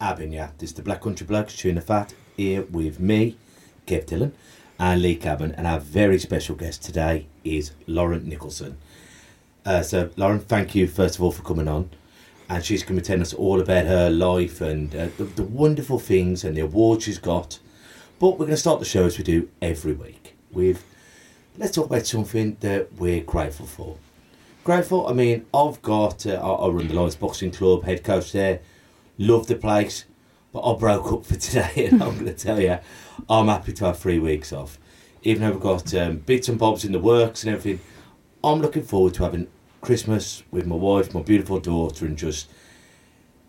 having. This is the Black Country Blokes, Tuna Fat, here with me, Kev Dillon, and Lee Cabin. And our very special guest today is Lauren Nicholson. Uh, so, Lauren, thank you first of all for coming on. And she's going to tell us all about her life and uh, the, the wonderful things and the awards she's got. But we're going to start the show as we do every week with let's talk about something that we're grateful for. Grateful, I mean, I've got, uh, I, I run the Lions Boxing Club, head coach there, love the place, but I broke up for today and I'm going to tell you, I'm happy to have three weeks off. Even though we've got um, bits and bobs in the works and everything, I'm looking forward to having Christmas with my wife, my beautiful daughter, and just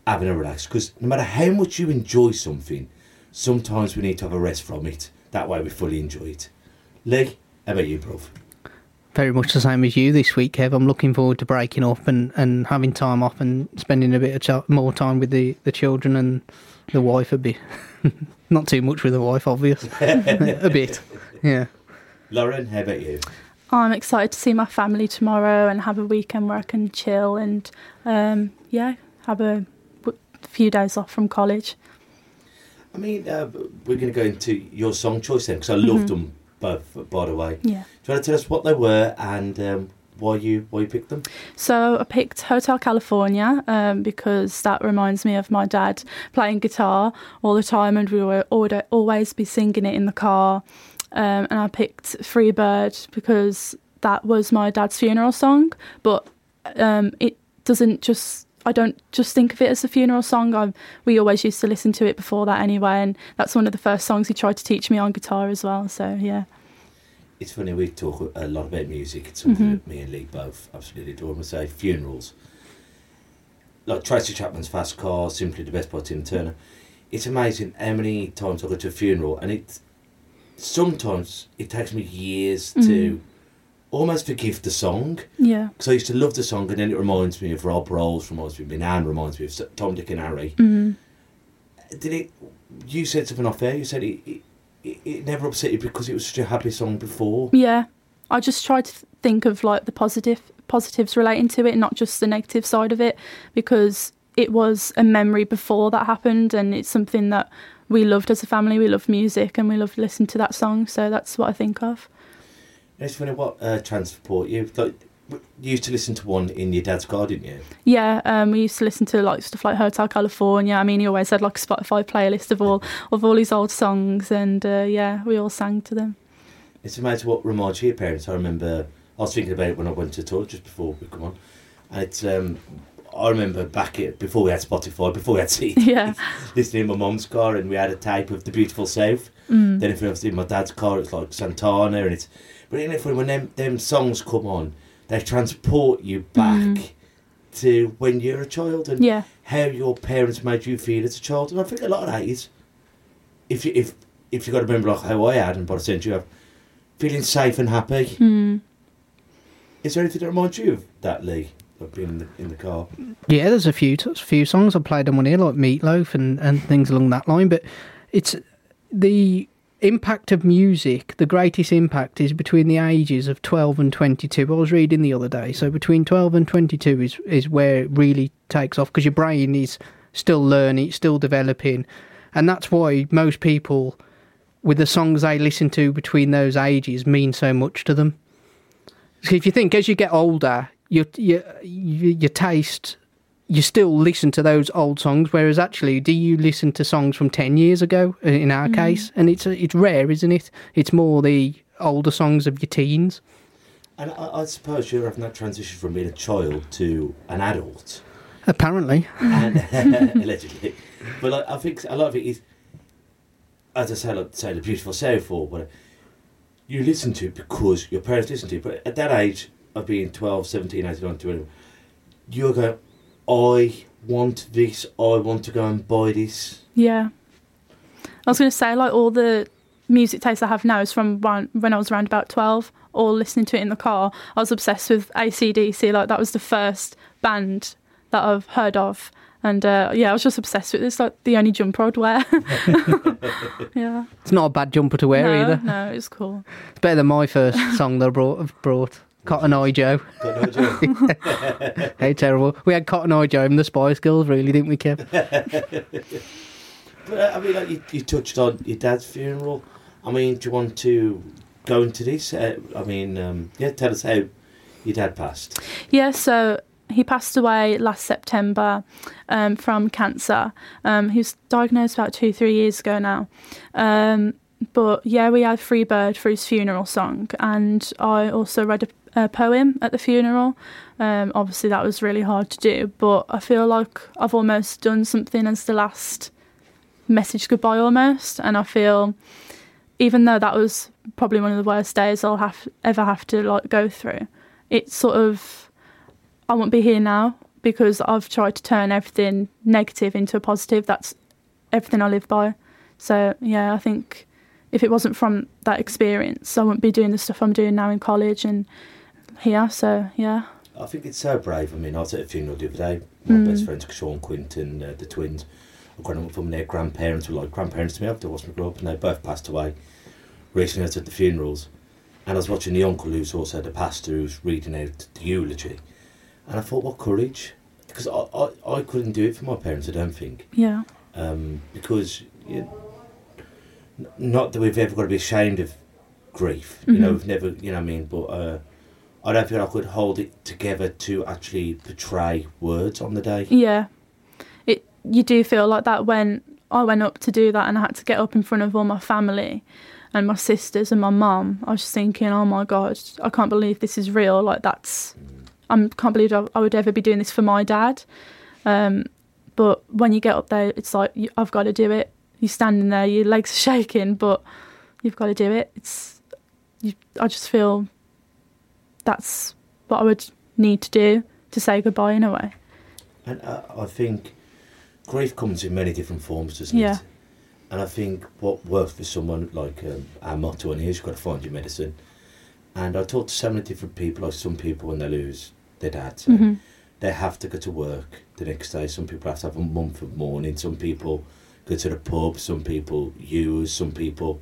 having a relax. Because no matter how much you enjoy something, sometimes we need to have a rest from it. That way we fully enjoy it. Lee, how about you, bro? Very much the same as you this week, Kev. I'm looking forward to breaking up and, and having time off and spending a bit of ch- more time with the, the children and the wife a bit. Not too much with the wife, obvious. a bit, yeah. Lauren, how about you? I'm excited to see my family tomorrow and have a weekend where I can chill and, um, yeah, have a w- few days off from college. I mean, uh, we're going to go into your song choice then, because I loved them both, by the way. Yeah. Do you want to tell us what they were and um, why you why you picked them? So I picked Hotel California um, because that reminds me of my dad playing guitar all the time, and we would always- always be singing it in the car. Um, and I picked Free Bird because that was my dad's funeral song, but um, it doesn't just. I don't just think of it as a funeral song. I, we always used to listen to it before that anyway, and that's one of the first songs he tried to teach me on guitar as well. So yeah, It's funny, we talk a lot about music. It's something Mhm. that me and Lee both absolutely adore. And we say funerals. Like Tracy Chapman's Fast Car, simply the best by Tina Turner. It's amazing how many times I go to a funeral and it sometimes it takes me years to almost forgive the song. yeah, Because I used to love the song and then it reminds me of Rob Rolls, reminds me of Minan, reminds me of Tom, Dick and Harry. mm. Did it? You said something off there. You said it, it, it, never upset you because it was such a happy song before. Yeah, I just tried to think of like the positive positives relating to it, not just the negative side of it, because it was a memory before that happened, and it's something that we loved as a family. We love music, and we love listening to that song. So that's what I think of. It's funny what uh, transport you like. You used to listen to one in your dad's car, didn't you? Yeah, um, we used to listen to like stuff like Hotel California. I mean, he always had like a Spotify playlist of all of all his old songs, and uh, yeah, we all sang to them. It's amazing what reminds you of your parents. I remember I was thinking about it when I went to tour just before we come on, and it's um, I remember back it before we had Spotify, before we had CDs, Yeah. listening in my mum's car, and we had a tape of the beautiful South. Mm. Then if it was in my dad's car, it's like Santana, and it's. But isn't it when them them songs come on, they transport you back Mm. to when you're a child and Yeah, how your parents made you feel as a child. And I think a lot of that is, if you if if you got to remember like how I had and by the sense you have, feeling safe and happy. mm. Is there anything that reminds you of that, Lee? Of being in the in the car. Yeah, there's a few t- few songs I played them on here, like Meatloaf and, and things along that line. But it's the impact of music. The greatest impact is between the ages of 12 and 22. I was reading the other day. So between 12 and 22 is is where it really takes off because your brain is still learning, it's still developing, and that's why most people with the songs they listen to between those ages mean so much to them. So if you think as you get older, your your your your taste, you still listen to those old songs. Whereas actually, do you listen to songs from ten years ago? uh, In our case, and it's it's rare, isn't it? It's more the older songs of your teens. And I, I suppose you're having that transition from being a child to an adult, Apparently, and allegedly. But like, I think a lot of it is, as I say, like say the beautiful South or whatever. You listen to it because your parents listen to it. But at that age of being 12, 17, 18, 19, 20, you're going, I want this, I want to go and buy this. Yeah. I was going to say, like, all the music taste I have now is from when, when I was around about 12, all listening to it in the car. I was obsessed with ACDC. Like, that was the first band that I've heard of. And uh, yeah, I was just obsessed with it. It's like the only jumper I'd wear. yeah. it's not a bad jumper to wear no, either. no, it's cool. It's better than my first song that I brought. Brought. Cotton Eye Joe. Got no idea. How terrible. We had Cotton Eye Joe and the Spice Girls, really, didn't we, Kev? But uh, I mean, like you, you touched on your dad's funeral. I mean, do you want to go into this? Uh, I mean, um, yeah, tell us how your dad passed. Yeah, so he passed away last September um, from cancer. Um, he was diagnosed about two, three years ago now. Um, but yeah, we had Free Bird for his funeral song, and I also read a, a poem at the funeral. Um, obviously, that was really hard to do, but I feel like I've almost done something as the last message goodbye almost, and I feel even though that was probably one of the worst days I'll have ever have to like go through, it's sort of I won't be here now because I've tried to turn everything negative into a positive. That's everything I live by. So yeah, I think if it wasn't from that experience, I wouldn't be doing the stuff I'm doing now in college and here. So yeah, I think it's so brave. I mean, I was at a funeral the other day. My Mm. best friends, Sean Quinton, uh, the twins, I've grown up from their grandparents were like grandparents to me. Divorced my grow up, and they both passed away. Recently, I was at the funerals, and I was watching the uncle who's also the pastor who's reading out the eulogy, and I thought, what courage! Because I, I, I couldn't do it for my parents. I don't think yeah, um, because you n- not that we've ever got to be ashamed of grief. You know, Mhm. we've never, you know, what I mean, but uh, I don't feel I could hold it together to actually portray words on the day. yeah. It you do feel like that when I went up to do that and I had to get up in front of all my family and my sisters and my mum. I was just thinking, oh my god, I can't believe this is real. Like that's I can't believe I would ever be doing this for my dad. Um, but when you get up there, it's like I've got to do it. You're standing there, your legs are shaking, but you've got to do it. It's you, I just feel that's what I would need to do to say goodbye in a way. And uh, I think grief comes in many different forms, doesn't Yeah. it? And I think what works for someone like um, our motto on here is you've got to find your medicine. And I talked to so many different people, like some people when they lose their dad, say, hmm they have to go to work the next day. Some people have to have a month of mourning. Some people go to the pub. Some people use. Some people,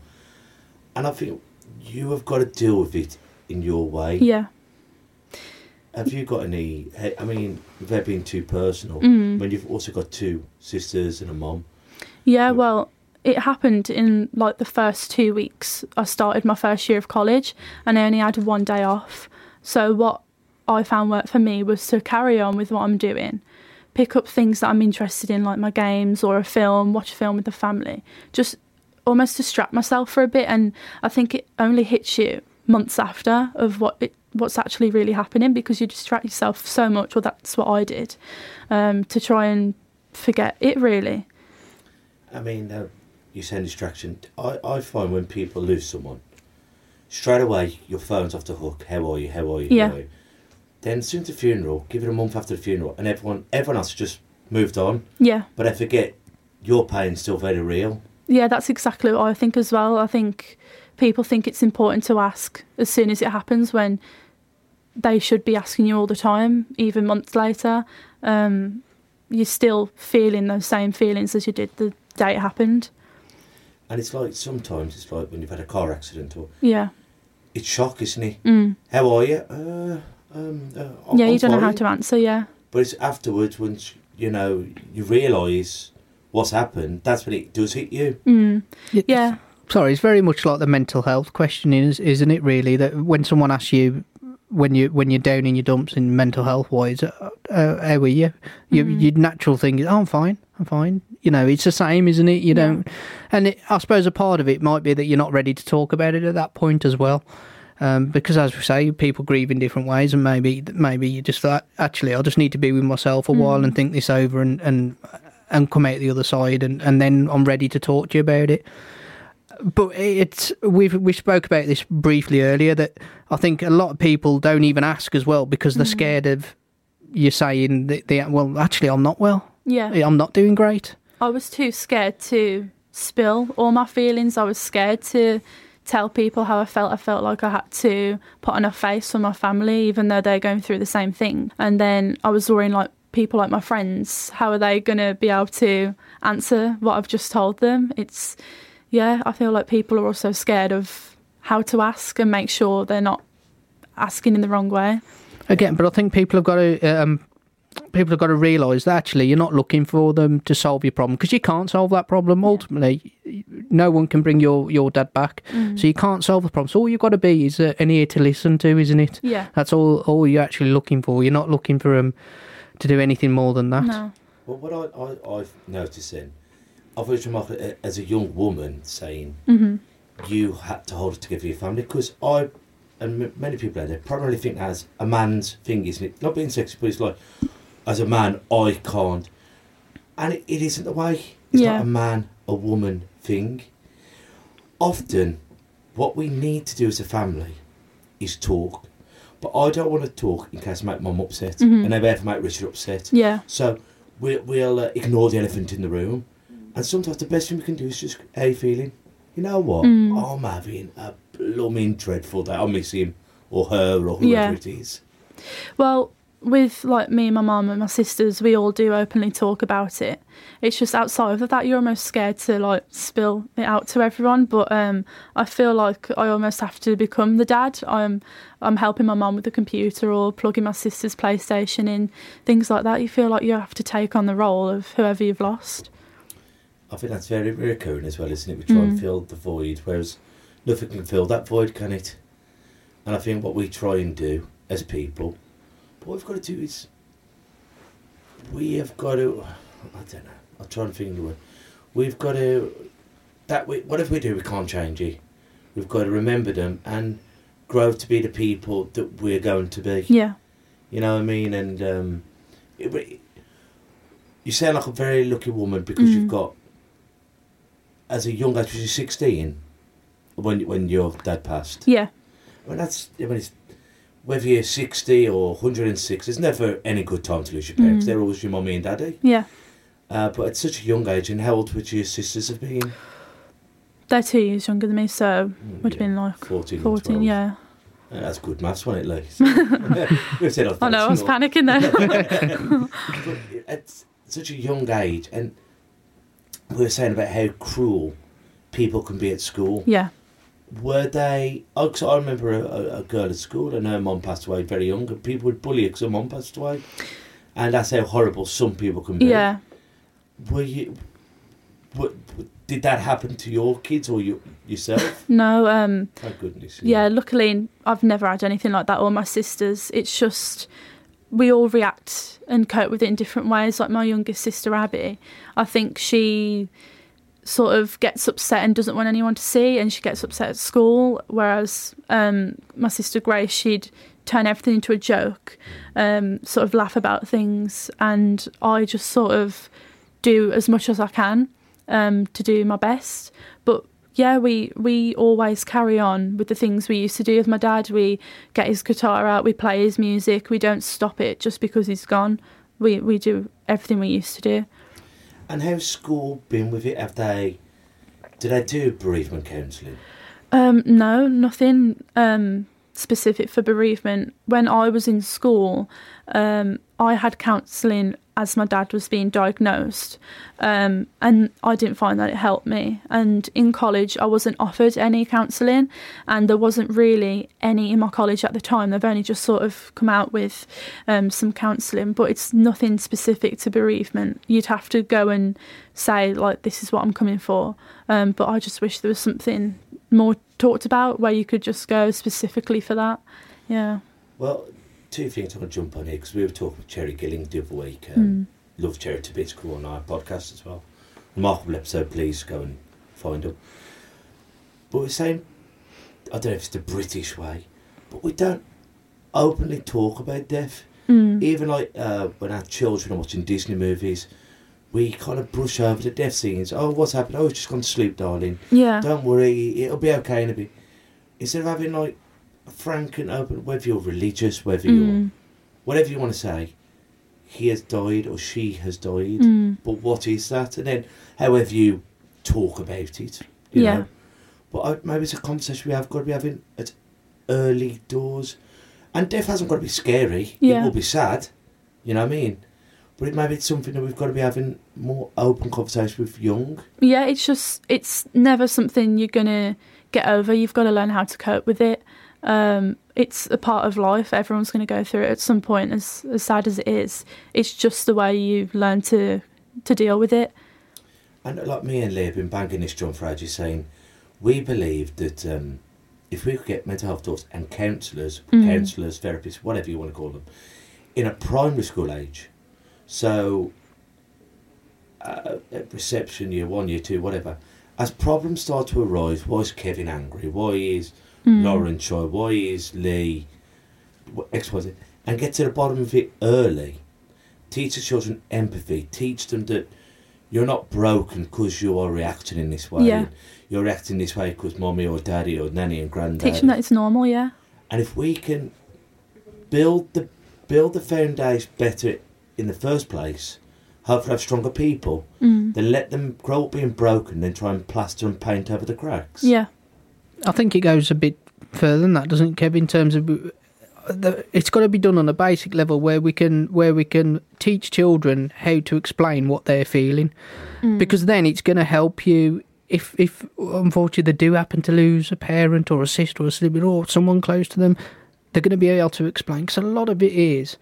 and I think you have got to deal with it in your way. Yeah. Have you got any? I mean, without being too personal, Mm. when you've also got two sisters and a mom. Yeah, Yeah. well, it happened in like the first two weeks. I started my first year of college and I only had one day off. So, what I found worked for me was to carry on with what I'm doing, pick up things that I'm interested in, like my games or a film, watch a film with the family, just almost distract myself for a bit. And I think it only hits you months after of what it, what's actually really happening because you distract yourself so much. Well, that's what I did um, to try and forget it really. I mean, uh, you say distraction. I, I find when people lose someone, straight away your phone's off the hook. How are you? How are you? Yeah. Are you? Then soon to the funeral, give it a month after the funeral, and everyone everyone else just moved on. Yeah. But I forget your pain's still very real. Yeah, that's exactly what I think as well. I think people think it's important to ask as soon as it happens when they should be asking you all the time, even months later. Um, you're still feeling those same feelings as you did the day it happened. And it's like sometimes it's like when you've had a car accident or Yeah. it's shock, isn't it? Mm. How are you? Uh, um, uh, I'm- Yeah, I'm you don't know how to answer. Yeah. But it's afterwards once you know you realise what's happened. That's when it does hit you. Mm. It's- Yeah. Sorry, it's very much like the mental health question, is isn't it? Really, that when someone asks you when you when you're down in your dumps in mental health wise, uh, uh, how are you? Your, Mhm. your natural thing is, oh, I'm fine, I'm fine. You know, it's the same, isn't it? You Yeah. don't, and it, I suppose a part of it might be that you're not ready to talk about it at that point as well. Um, because as we say, people grieve in different ways, and maybe maybe you just thought, actually, I just need to be with myself a while Mm. and think this over, and and and come out the other side, and, and then I'm ready to talk to you about it but it's we've we spoke about this briefly earlier that I think a lot of people don't even ask as well because they're Mhm. scared of you saying that they well actually I'm not well Yeah. I'm not doing great I was too scared to spill all my feelings. I was scared to tell people how I felt. I felt like I had to put on a face for my family, even though they're going through the same thing. And then I was worrying, like, people like my friends, how are they going to be able to answer what I've just told them? It's, yeah, I feel like people are also scared of how to ask and make sure they're not asking in the wrong way. Again, but I think people have got to um, people have got to realise that actually you're not looking for them to solve your problem because you can't solve that problem. Ultimately, no one can bring your, your dad back, Mm. so you can't solve the problem. So all you've got to be is uh, an ear to listen to, isn't it? Yeah. That's all all you're actually looking for. You're not looking for them to do anything more than that. No. Well, what I, I, I've noticed in, I've always remarked as a young woman saying hmm you had to hold it together for your family because I, and m- many people out there, primarily think as a man's thing, isn't it? Not being sexist, but it's like, as a man, I can't. And it, it isn't the way. It's Yeah. not a man, a woman thing. Often, what we need to do as a family is talk. But I don't want to talk in case I make mum upset Mhm. and never ever make Richard upset. Yeah. So we, we'll uh, ignore the elephant in the room. And sometimes the best thing we can do is just, you feeling? You know what? Mm. I'm having a blooming dreadful day. I'll miss him or her or whoever Yeah. it is. Well, with like me and my mum and my sisters, we all do openly talk about it. It's just outside of that, you're almost scared to like spill it out to everyone. But um, I feel like I almost have to become the dad. I'm I'm helping my mum with the computer or plugging my sister's PlayStation in, things like that. You feel like you have to take on the role of whoever you've lost. I think that's very recurring as well, isn't it? We try and Mm. fill the void, whereas nothing can fill that void, can it? And I think what we try and do as people, what we've got to do is we have got to, I don't know, I'll try and think of the word. We've got to, that we, whatever we do, we can't change it. We've got to remember them and grow to be the people that we're going to be. Yeah. You know what I mean? And um, it, it- you sound like a very lucky woman because you've Mm. got, as a young age, was you 16 when when your dad passed? Yeah. I mean, that's, I mean, it's, whether you're 60 or 106, there's never any good time to lose your parents. Mm. They're always your mummy and daddy. Yeah. Uh, but at such a young age, and how old would your sisters have been? They're two years younger than me, so Mm, would have been like 14, 14, 12. yeah. Uh, that's good maths, wasn't it, Lee? Said I know, I was panicking there. but at such a young age, and we were saying about how cruel people can be at school. yeah. Were they? Oh, 'cause I remember a, a, girl at school, and her mum passed away very young, and people would bully her because her mum passed away, and that's how horrible some people can be. Yeah. Were you? What, did that happen to your kids or you yourself? No, um, Thank goodness. yeah, luckily I've never had anything like that or my sisters. It's just we all react and cope with it in different ways. Like my youngest sister Abby, I think she sort of gets upset and doesn't want anyone to see and she gets upset at school whereas um, my sister Grace she'd turn everything into a joke um, sort of laugh about things and I just sort of do as much as I can um, to do my best yeah, we we always carry on with the things we used to do with my dad. We get his guitar out, we play his music. We don't stop it just because he's gone. We we do everything we used to do. And how's school been with it? Have they? Did they do bereavement counselling? Um, no, nothing um, specific for bereavement. When I was in school, um, I had counselling as my dad was being diagnosed, um, and I didn't find that it helped me. And in college, I wasn't offered any counselling, and there wasn't really any in my college at the time. They've only just sort of come out with um, some counselling, but it's nothing specific to bereavement. You'd have to go and say like, "This is what I'm coming for." Um, but I just wish there was something more talked about where you could just go specifically for that. Yeah. Well, two things I'm going to jump on here because we were talking with Cherry Gilling the other week. Um, Mm. Love Cherry to bits, on our podcast as well. Remarkable episode, please go and find them. But we're saying, I don't know if it's the British way, but we don't openly talk about death. Mm. Even like uh, when our children are watching Disney movies, we kind of brush over the death scenes. Oh, what's happened? Oh, it's just gone to sleep, darling. Yeah. Don't worry, it'll be okay in a bit. Instead of having like frank and open, whether you're religious, whether you're Mm. whatever you want to say, he has died or she has died. Mm. But what is that? And then however you talk about it, you Yeah. know. But I, maybe it's a conversation we have got to be having at early doors. And death hasn't got to be scary. Yeah. It will be sad. You know what I mean? But it, maybe it's something that we've got to be having more open conversation with young. Yeah, it's just it's never something you're gonna get over. You've got to learn how to cope with it. Um, it's a part of life. Everyone's going to go through it at some point. As as sad as it is, it's just the way you learn to to deal with it. And like me and Lee have been banging this drum for ages, saying we believe that um, if we could get mental health talks and counsellors, Mm. counsellors, therapists, whatever you want to call them, in a primary school age, so uh, at reception year one, year two, whatever, as problems start to arise, why is Kevin angry? Why is Mm. Lauren Choi, why is Lee X, Y, Z? And get to the bottom of it early. Teach the children empathy. Teach them that you're not broken because you are reacting in this way. Yeah. You're reacting this way because mommy or daddy or nanny and granddad. Teach them that it's normal. Yeah. And if we can build the build the foundation better in the first place, hopefully have stronger people, Mm. then let them grow up being broken, then try and plaster and paint over the cracks. Yeah. I think it goes a bit further than that, doesn't it, Kev? In terms of uh, the, it's got to be done on a basic level where we can where we can teach children how to explain what they're feeling, Mm. because then it's going to help you. If if unfortunately they do happen to lose a parent or a sister or a sibling or someone close to them, they're going to be able to explain. Because a lot of it is.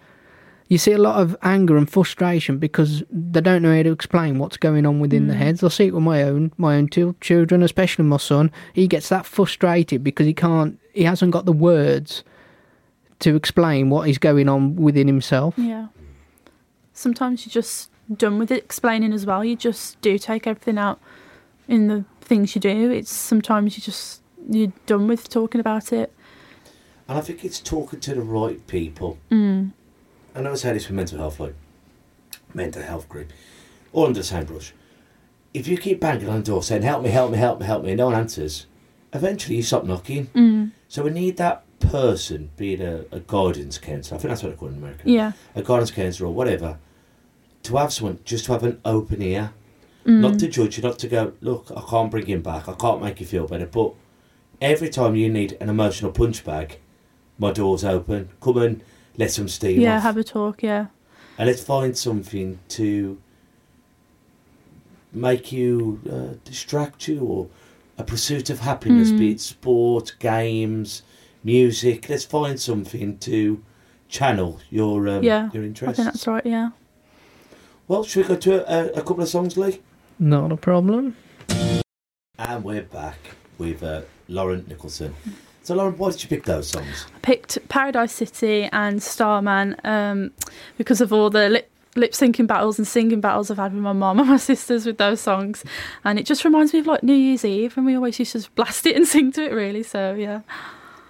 You see a lot of anger and frustration because they don't know how to explain what's going on within their Mm. heads. I see it with my own my own two children, especially my son. He gets that frustrated because he can't, he hasn't got the words to explain what is going on within himself. Yeah. Sometimes you're just done with it explaining as well. You just do take everything out in the things you do. It's sometimes you just you're done with talking about it. And I think it's talking to the right people. Mm. And I always say this for mental health, like mental health group, all under the same brush. If you keep banging on the door saying, help me, help me, help me, help me, and no one answers, eventually you stop knocking. Mm. So we need that person, being a, a guidance counsellor, I think that's what they call it in America, Yeah. a guidance counsellor or whatever, to have someone, just to have an open ear, Mm. not to judge you, not to go, look, I can't bring him back, I can't make you feel better, but every time you need an emotional punch bag, my door's open, come and let some steam yeah, off. have a talk. Yeah. and let's find something to make you uh, distract you or a pursuit of happiness, Mm. be it sport, games, music. Let's find something to channel your um, Yeah, your interests I think that's right. Yeah. Well, should we go to a, a couple of songs, Lee? Not a problem. And we're back with uh, Lauren Nicholson. So, Lauren, why did you pick those songs? I picked Paradise City and Starman um, because of all the lip lip syncing battles and singing battles I've had with my mum and my sisters with those songs, and it just reminds me of like New Year's Eve, and we always used to blast it and sing to it. Really, so yeah.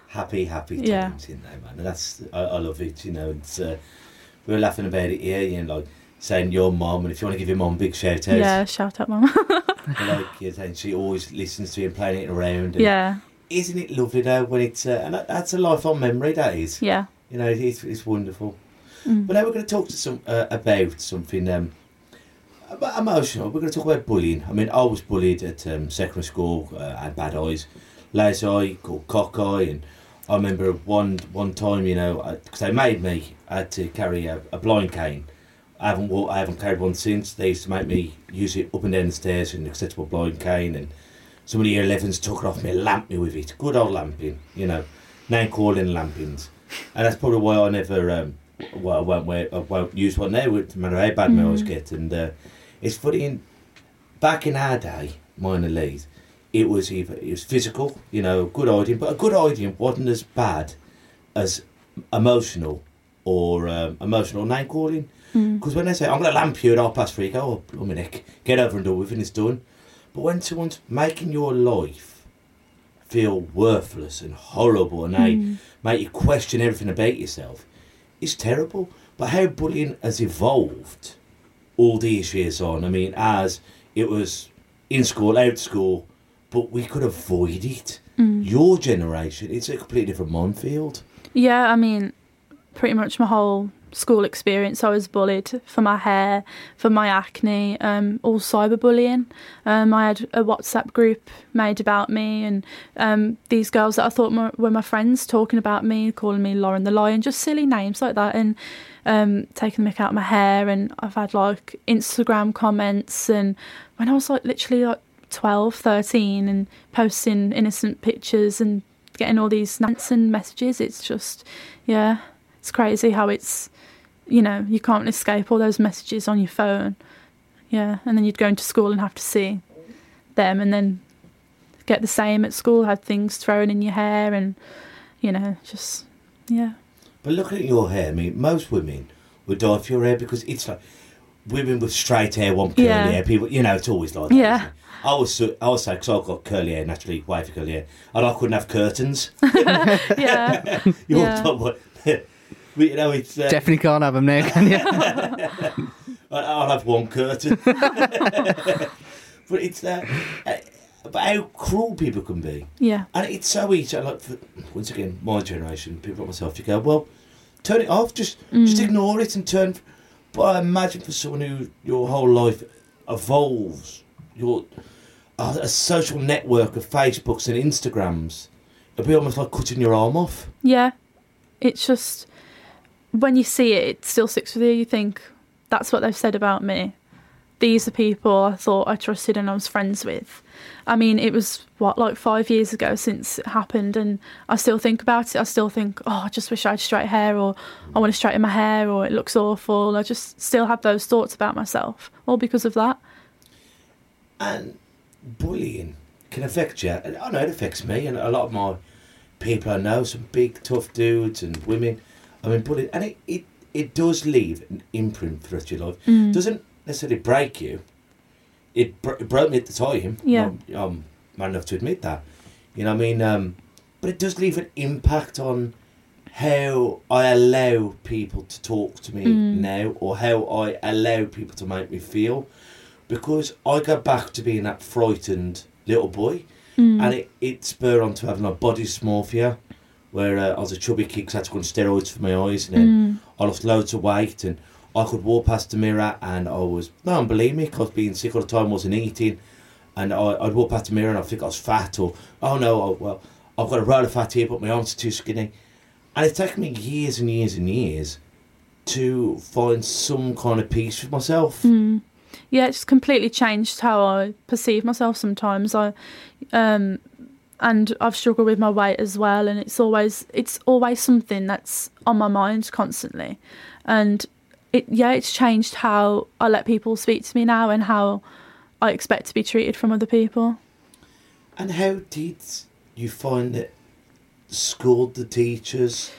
Happy, happy Yeah. times in there, man. And that's I, I love it. You know, it's uh, we were laughing about it here. You know, like saying your mum, and if you want to give your mum big shout out, Yeah, shout out, mum. like saying she always listens to you and playing it around. And yeah, isn't it lovely though when it's uh, and that, that's a lifelong memory. That is, yeah. you know, it's, it's wonderful. Mm. But now we're going to talk to some uh, about something um, about emotional. We're going to talk about bullying. I mean, I was bullied at um, secondary school. Uh, I had bad eyes, lazy eye, called cock eye, and I remember one one time, you know, because they made me, I had to carry a, a blind cane. I haven't walked, I haven't carried one since. They used to make me use it up and down the stairs in an acceptable blind cane, and some of the year 11s took it off me, lamped me with it. Good old lamping, you know, name calling lampings, and that's probably why I never. Um, well, I won't wear, I won't use one now, no matter how bad my Mm. eyes get. And uh, it's funny, in, back in our day, minor Lee's, it was either it was physical, you know, good audience, but a good audience wasn't as bad as emotional or um, emotional name calling. Mm. Because when they say, I'm going to lamp you at half past three, you go, oh, blooming heck, get over and done with it and it's done. But when someone's making your life feel worthless and horrible and they Mm. make you question everything about yourself, it's terrible. But how bullying has evolved all these years on. I mean, as it was in school, out of school, but we could avoid it. Mm. Your generation, it's a completely different minefield. Yeah, I mean, pretty much my whole school experience, I was bullied for my hair, for my acne, um, all cyberbullying. Um, I had a WhatsApp group made about me, and um, these girls that I thought were my friends talking about me, calling me Lauren the Lion, just silly names like that, and um, taking the mick out of my hair. And I've had like Instagram comments, and when I was like literally like 12, 13, and posting innocent pictures and getting all these Nansen messages. It's just, yeah, it's crazy how it's, you know, you can't escape all those messages on your phone. Yeah, and then you'd go into school and have to see them, and then get the same at school. Had things thrown in your hair, and you know, just yeah. But looking at your hair, I mean, most women would die for your hair because it's like women with straight hair want curly Yeah. hair. People, you know, it's always like that. Yeah. I was, I was say because I've got curly hair naturally, wavy curly hair, and I couldn't have curtains. yeah, You Yeah. thought, what? But you know, it's uh, Definitely can't have them now, can you? I- I'll have one curtain. but it's uh, uh, but how cruel people can be. yeah, And it's so easy. Like for, once again, my generation, people like myself, you go, well, turn it off. Just just ignore it and turn. But I imagine for someone who your whole life evolves, your uh, a social network of Facebooks and Instagrams, it'd be almost like cutting your arm off. yeah. It's just when you see it, it still sticks with you. You think that's what they've said about me. These are people I thought I trusted and I was friends with. I mean, it was what like five years ago since it happened, and I still think about it. I still think, oh, I just wish I had straight hair, or I want to straighten my hair, or it looks awful. I just still have those thoughts about myself, all because of that. And bullying can affect you. I know it affects me and a lot of my people I know, some big tough dudes and women. I mean, bullying, and it, it, it does leave an imprint throughout your life. Mm. doesn't necessarily break you. It, bro- it broke me at the time. Yeah. I'm, I'm man enough to admit that. You know what I mean? Um, but it does leave an impact on how I allow people to talk to me Mm. now or how I allow people to make me feel. Because I go back to being that frightened little boy Mm. and it, it spurred on to having a body dysmorphia where uh, I was a chubby kid 'cause I had to go on steroids for my eyes and then Mm. I lost loads of weight and I could walk past the mirror and I was, no one believe me 'cause I was being sick all the time, wasn't eating. And I, I'd walk past the mirror and I'd think I was fat or, oh no, oh, well, I've got a roll of fat here but my arms are too skinny. And it's taken me years and years and years to find some kind of peace with myself. Mm. Yeah, it's completely changed how I perceive myself sometimes. I um and I've struggled with my weight as well and it's always it's always something that's on my mind constantly. And it yeah, it's changed how I let people speak to me now and how I expect to be treated from other people. And how did you find that school, the teachers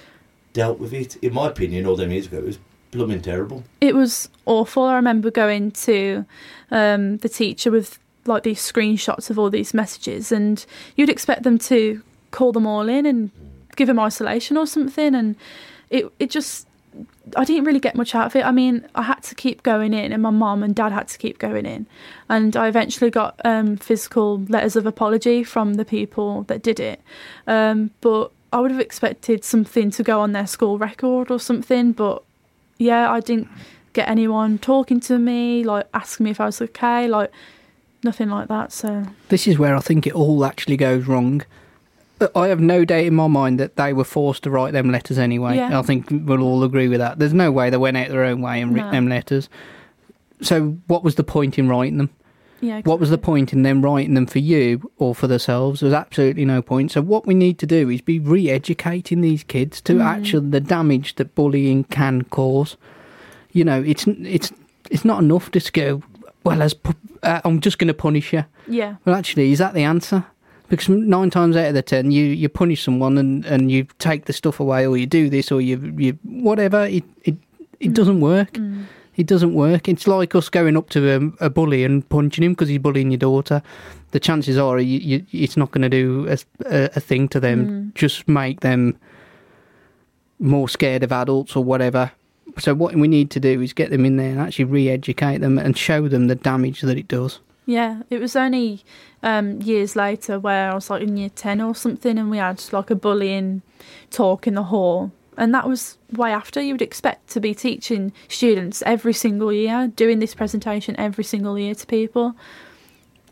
dealt with it? In my opinion, all them years ago, it was blooming terrible. It was awful. I remember going to um, the teacher with like these screenshots of all these messages, and you'd expect them to call them all in and give them isolation or something, and it it just I didn't really get much out of it. I mean, I had to keep going in, and my mum and dad had to keep going in, and I eventually got um, physical letters of apology from the people that did it, um, but. I would have expected something to go on their school record or something, but yeah, I didn't get anyone talking to me, like asking me if I was okay, like nothing like that. So This is where I think it all actually goes wrong. I have no doubt in my mind that they were forced to write them letters anyway. Yeah. I think we'll all agree with that. There's no way they went out their own way and wrote No. them letters. So, what was the point in writing them? yeah, What was the point in them writing them for you or for themselves? There's absolutely no point. So, what we need to do is be re educating these kids to Mm. actually the damage that bullying can cause. You know, it's it's it's not enough just to go, well, as pu- uh, I'm just going to punish you. Yeah, Well, actually, is that the answer? Because nine times out of the ten, you, you punish someone and, and you take the stuff away, or you do this, or you you whatever. It it, it doesn't work. mm. It doesn't work. It's like us going up to a, a bully and punching him because he's bullying your daughter. The chances are you, you, it's not going to do a, a, a thing to them. Mm. Just make them more scared of adults or whatever. So what we need to do is get them in there and actually re-educate them and show them the damage that it does. yeah. It was only um, years later where I was like in year ten or something, and we had like a bullying talk in the hall. And that was way after you would expect to be teaching students every single year, doing this presentation every single year to people.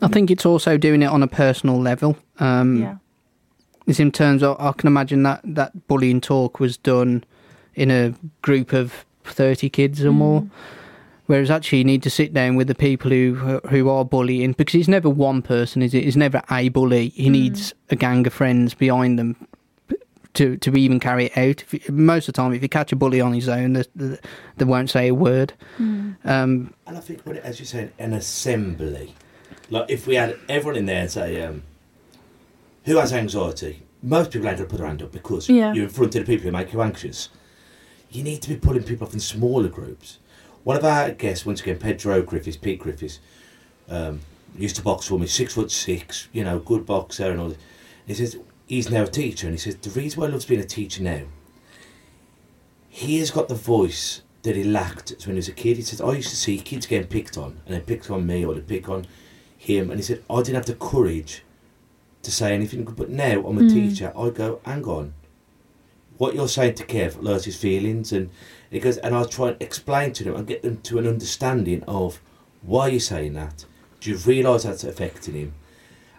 I think it's also doing it on a personal level. Um, yeah, It's in terms of I can imagine that that bullying talk was done in a group of thirty kids or more, Mm. whereas actually you need to sit down with the people who who are bullying because it's never one person, is it? It's never a bully. He Mm. needs a gang of friends behind them to, to even carry it out. If you, most of the time, if you catch a bully on his own, they, they, they won't say a word. Um, And I think, when it, as you said, an assembly. Like if we had everyone in there and say, um, "Who has anxiety?" Most people ain't gonna put their hand up because Yeah. you're in front of the people who make you anxious. You need to be pulling people off in smaller groups. One of our guests, once again, Pedro Griffiths, Pete Griffiths, um, used to box for me, six foot six, you know, good boxer and all. This. He says he's now a teacher, and he says the reason why he loves being a teacher now. He has got the voice that he lacked when he was a kid. He says I used to see kids getting picked on, and they picked on me or they pick on him, and he said I didn't have the courage to say anything. But now I'm a Mm. teacher. I go, hang on. What you're saying to Kev hurts his feelings, and he goes, and I try and explain to them and get them to an understanding of why you're saying that. Do you realise that's affecting him?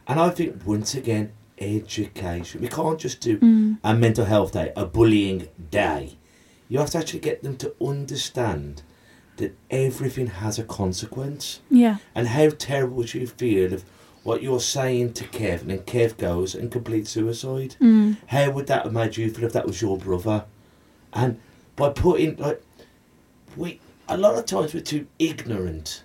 And I think once again, education. We can't just do Mm. a mental health day, a bullying day. You have to actually get them to understand that everything has a consequence. Yeah. And how terrible would you feel if what you're saying to Kev and then Kev goes and completes suicide? Mm. How would that have made you feel if that was your brother? And by putting like we a lot of times we're too ignorant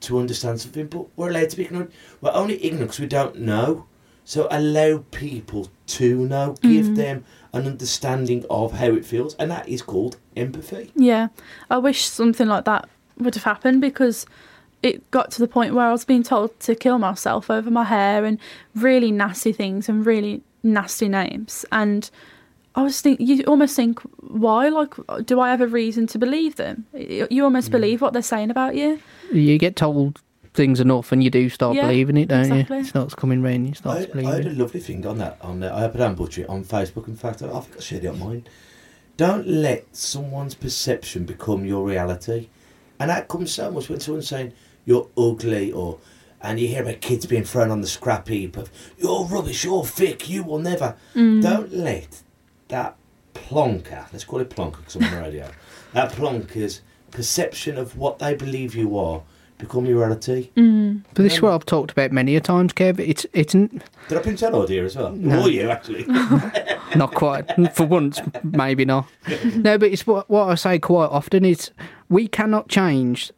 to understand something, but we're allowed to be ignorant. We're only ignorant because we don't know. So allow people to know. Give Mhm. them an understanding of how it feels, and that is called empathy. Yeah, I wish something like that would have happened because it got to the point where I was being told to kill myself over my hair and really nasty things and really nasty names. And I was think you almost think, why? Like, do I have a reason to believe them? You you almost Mm. believe what they're saying about you. you get told things enough, and you do start Yeah, believing it, don't exactly. you? It starts coming round. You I, start I believing had a it. lovely thing on that. On uh, I hope I don't butcher it on Facebook. In fact, I think I shared it on mine. Don't let someone's perception become your reality, and that comes so much when someone's saying you're ugly, or and you hear about kids being thrown on the scrap heap of you're rubbish, you're thick, you will never. Mm. Don't let that plonker, let's call it plonker because I'm on the radio, that plonker's perception of what they believe you are become your reality. Mm. But this is what I've talked about many a times, Kev. It's it's n- Did I pinch that idea as well? No. Or you, actually? not quite for once, maybe not. No, but it's what what I say quite often is we cannot change.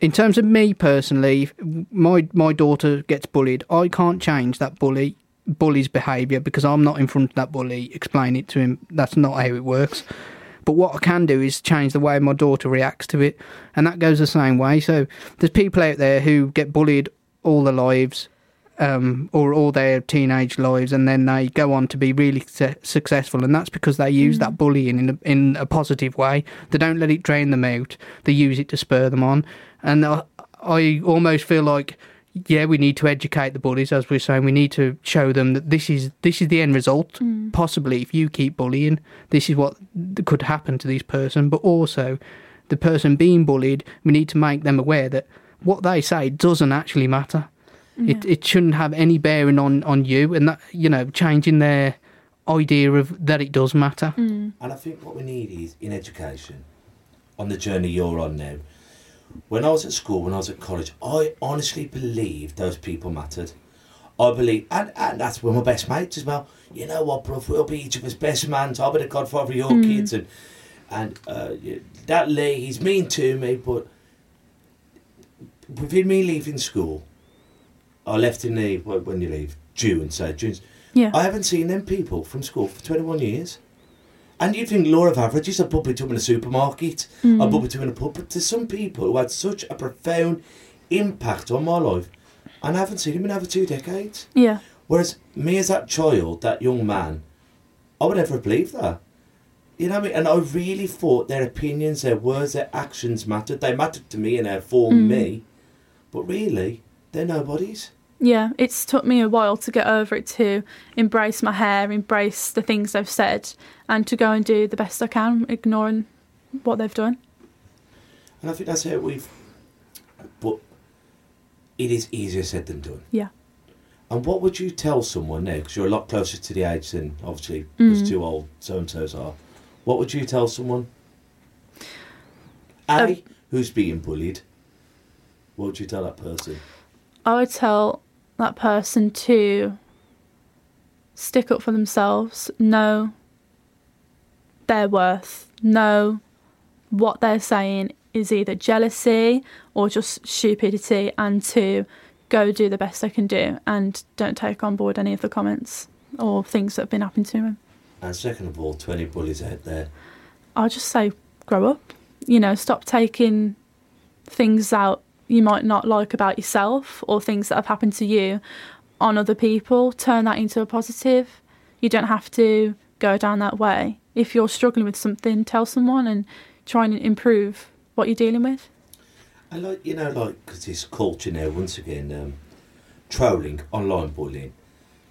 In terms of me personally, my my daughter gets bullied. I can't change that bully bully's behaviour because I'm not in front of that bully. Explain it to him. That's not how it works. But what I can do is change the way my daughter reacts to it, and that goes the same way. So there's people out there who get bullied all their lives, um, or all their teenage lives, and then they go on to be really su- successful, and that's because they use that bullying in a, in a positive way. They don't let it drain them out. They use it to spur them on, and I, I almost feel like. Yeah, we need to educate the bullies, as we're saying. We need to show them that this is this is the end result. Possibly, if you keep bullying, this is what could happen to this person. But also, the person being bullied, we need to make them aware that what they say doesn't actually matter. It it shouldn't have any bearing on, on you, and that you know changing their idea of that it does matter. Mm. And I think what we need is in education, on the journey you're on now. When I was at school, when I was at college, I honestly believed those people mattered. I believe, and, and that's with my best mates as well. You know what, bruv, we'll be each other's best man. I'll be the godfather of your kids, and and uh, that Lee, he's mean to me, but within me leaving school, I left in the when when you leave June, say June. Yeah. I haven't seen them people from school for 21 years. And you think law of averages, I bump into in a supermarket, I bump into them in a pub, but there's some people who had such a profound impact on my life, and I haven't seen him in over two decades. Yeah. Whereas me as that child, that young man, I would never have believed that. You know what I mean? And I really thought their opinions, their words, their actions mattered. They mattered to me and they formed hmm. me. But really, they're nobodies. Yeah, it's took me a while to get over it to embrace my hair, embrace the things they've said, and to go and do the best I can, ignoring what they've done. And I think that's how we've. But it is easier said than done. Yeah. And what would you tell someone now? Because you're a lot closer to the age than obviously us two old so and so's are. What would you tell someone? A, Um, who's being bullied. What would you tell that person? I would tell that person to stick up for themselves, know their worth. Know what they're saying is either jealousy or just stupidity, and to go do the best they can do and don't take on board any of the comments or things that have been happening to them. And second of all, to any bullies out there, I'll just say grow up. You know, stop taking things out you might not like about yourself or things that have happened to you on other people. Turn that into a positive. You don't have to go down that way. If you're struggling with something, tell someone and try and improve what you're dealing with. I like, you know, like, because this culture now, once again, um, trolling, online bullying,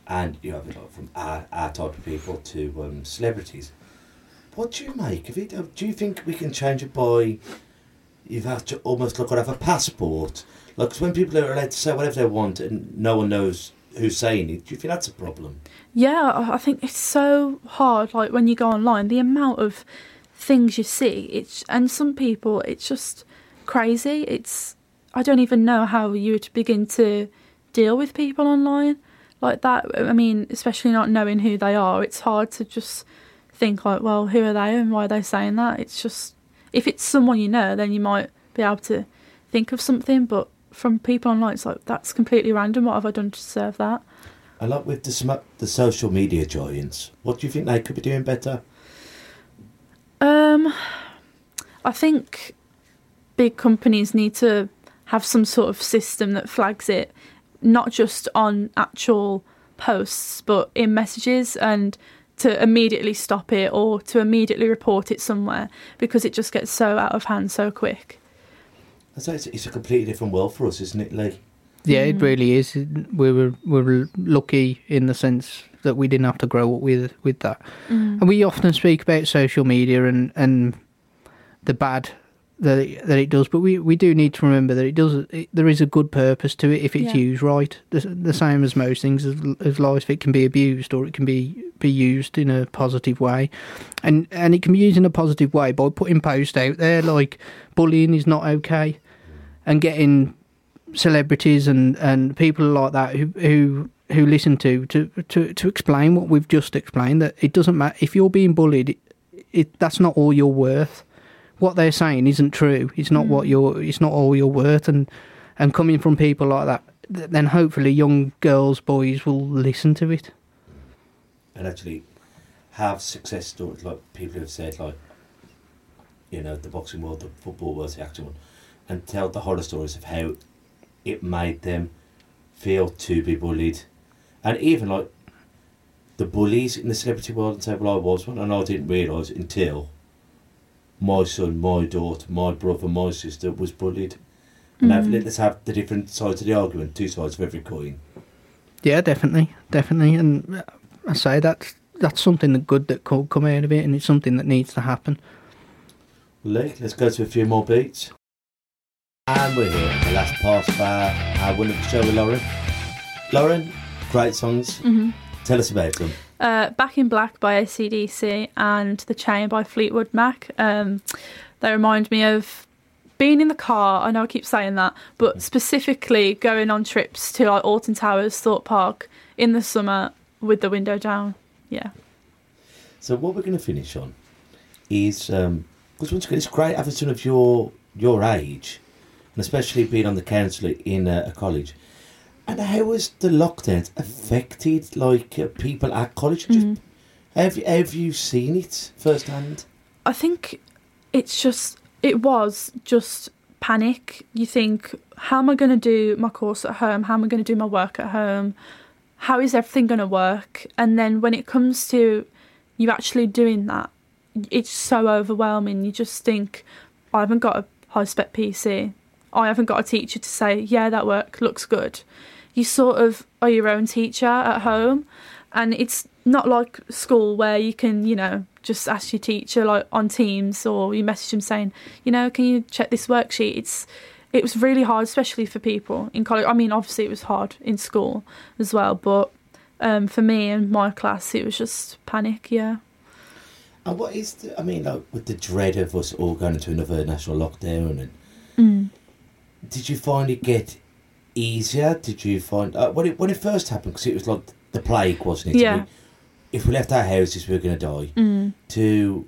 and you have it from our, our type of people to um, celebrities. What do you make of it? Do you think we can change it by you've had to almost look have a passport? Like when people are allowed to say whatever they want and no one knows who's saying it, do you think that's a problem? Yeah, I I think it's so hard. Like when you go online, the amount of things you see, it's and some people, it's just crazy. It's I don't even know how you would begin to deal with people online like that. I mean, especially not knowing who they are, it's hard to just think like, well, who are they and why are they saying that? It's just if it's someone you know, then you might be able to think of something. But from people online, it's like that's completely random. What have I done to deserve that? A lot with the the social media giants. What do you think they could be doing better? Um, I think big companies need to have some sort of system that flags it, not just on actual posts, but in messages and to immediately stop it or to immediately report it somewhere because it just gets so out of hand so quick. I say it's, it's a completely different world for us, isn't it, Lee? Yeah, it mm. really is. We were we were lucky in the sense that we didn't have to grow up with with that. Mm. And we often speak about social media and and the bad that it, that it does, but we, we do need to remember that it does. It, there is a good purpose to it if it's Yeah. used right. The, the same as most things of, of life, it can be abused or it can be be used in a positive way, and and it can be used in a positive way by putting posts out there like bullying is not okay, and getting celebrities and, and people like that who who who listen to, to to to explain what we've just explained that it doesn't matter if you're being bullied it, it that's not all you're worth what they're saying isn't true. It's not what mm. you're it's not all you're worth. And and coming from people like that th- then hopefully young girls boys will listen to it. And actually have success stories like people who have said like you know the boxing world the football world the action one and tell the horror stories of how it made them feel to be bullied. And even like the bullies in the celebrity world and say well I was one and I didn't realise until my son my daughter my brother my sister was bullied and have, let's have the different sides of the argument two sides of every coin yeah definitely definitely and i say that's that's something that good that could come out of it and it's something that needs to happen Lee, let's go to a few more beats. And we're here at the last part of our, our wonderful show with Lauren. Lauren, great songs. Mm-hmm. Tell us about them. Uh, Back in Black by ACDC and The Chain by Fleetwood Mac. Um, they remind me of being in the car. I know I keep saying that, but specifically going on trips to like Alton Towers, Thorpe Park in the summer with the window down. Yeah. So what we're going to finish on is because once again it's great having someone of your your age, and especially being on the council in a, a college. And how has the lockdown affected like uh, people at college? Just, have you have you seen it firsthand? I think it's just it was just panic. You think, how am I going to do my course at home? How am I going to do my work at home? How is everything going to work? And then when it comes to you actually doing that, it's so overwhelming. You just think, I haven't got a high spec PC. I haven't got a teacher to say, yeah, that work looks good. You sort of are your own teacher at home, and it's not like school where you can, you know, just ask your teacher like on Teams or you message them saying, you know, can you check this worksheet? It's it was really hard, especially for people in college. I mean, obviously it was hard in school as well, but um, for me and my class, it was just panic. Yeah. And what is the, I mean, like with the dread of us all going into another national lockdown, and Mm. did you finally get easier? Did you find uh, when it when it first happened? Because it was like the plague, wasn't it? Yeah. If we left our houses, we were going to die. Mm. To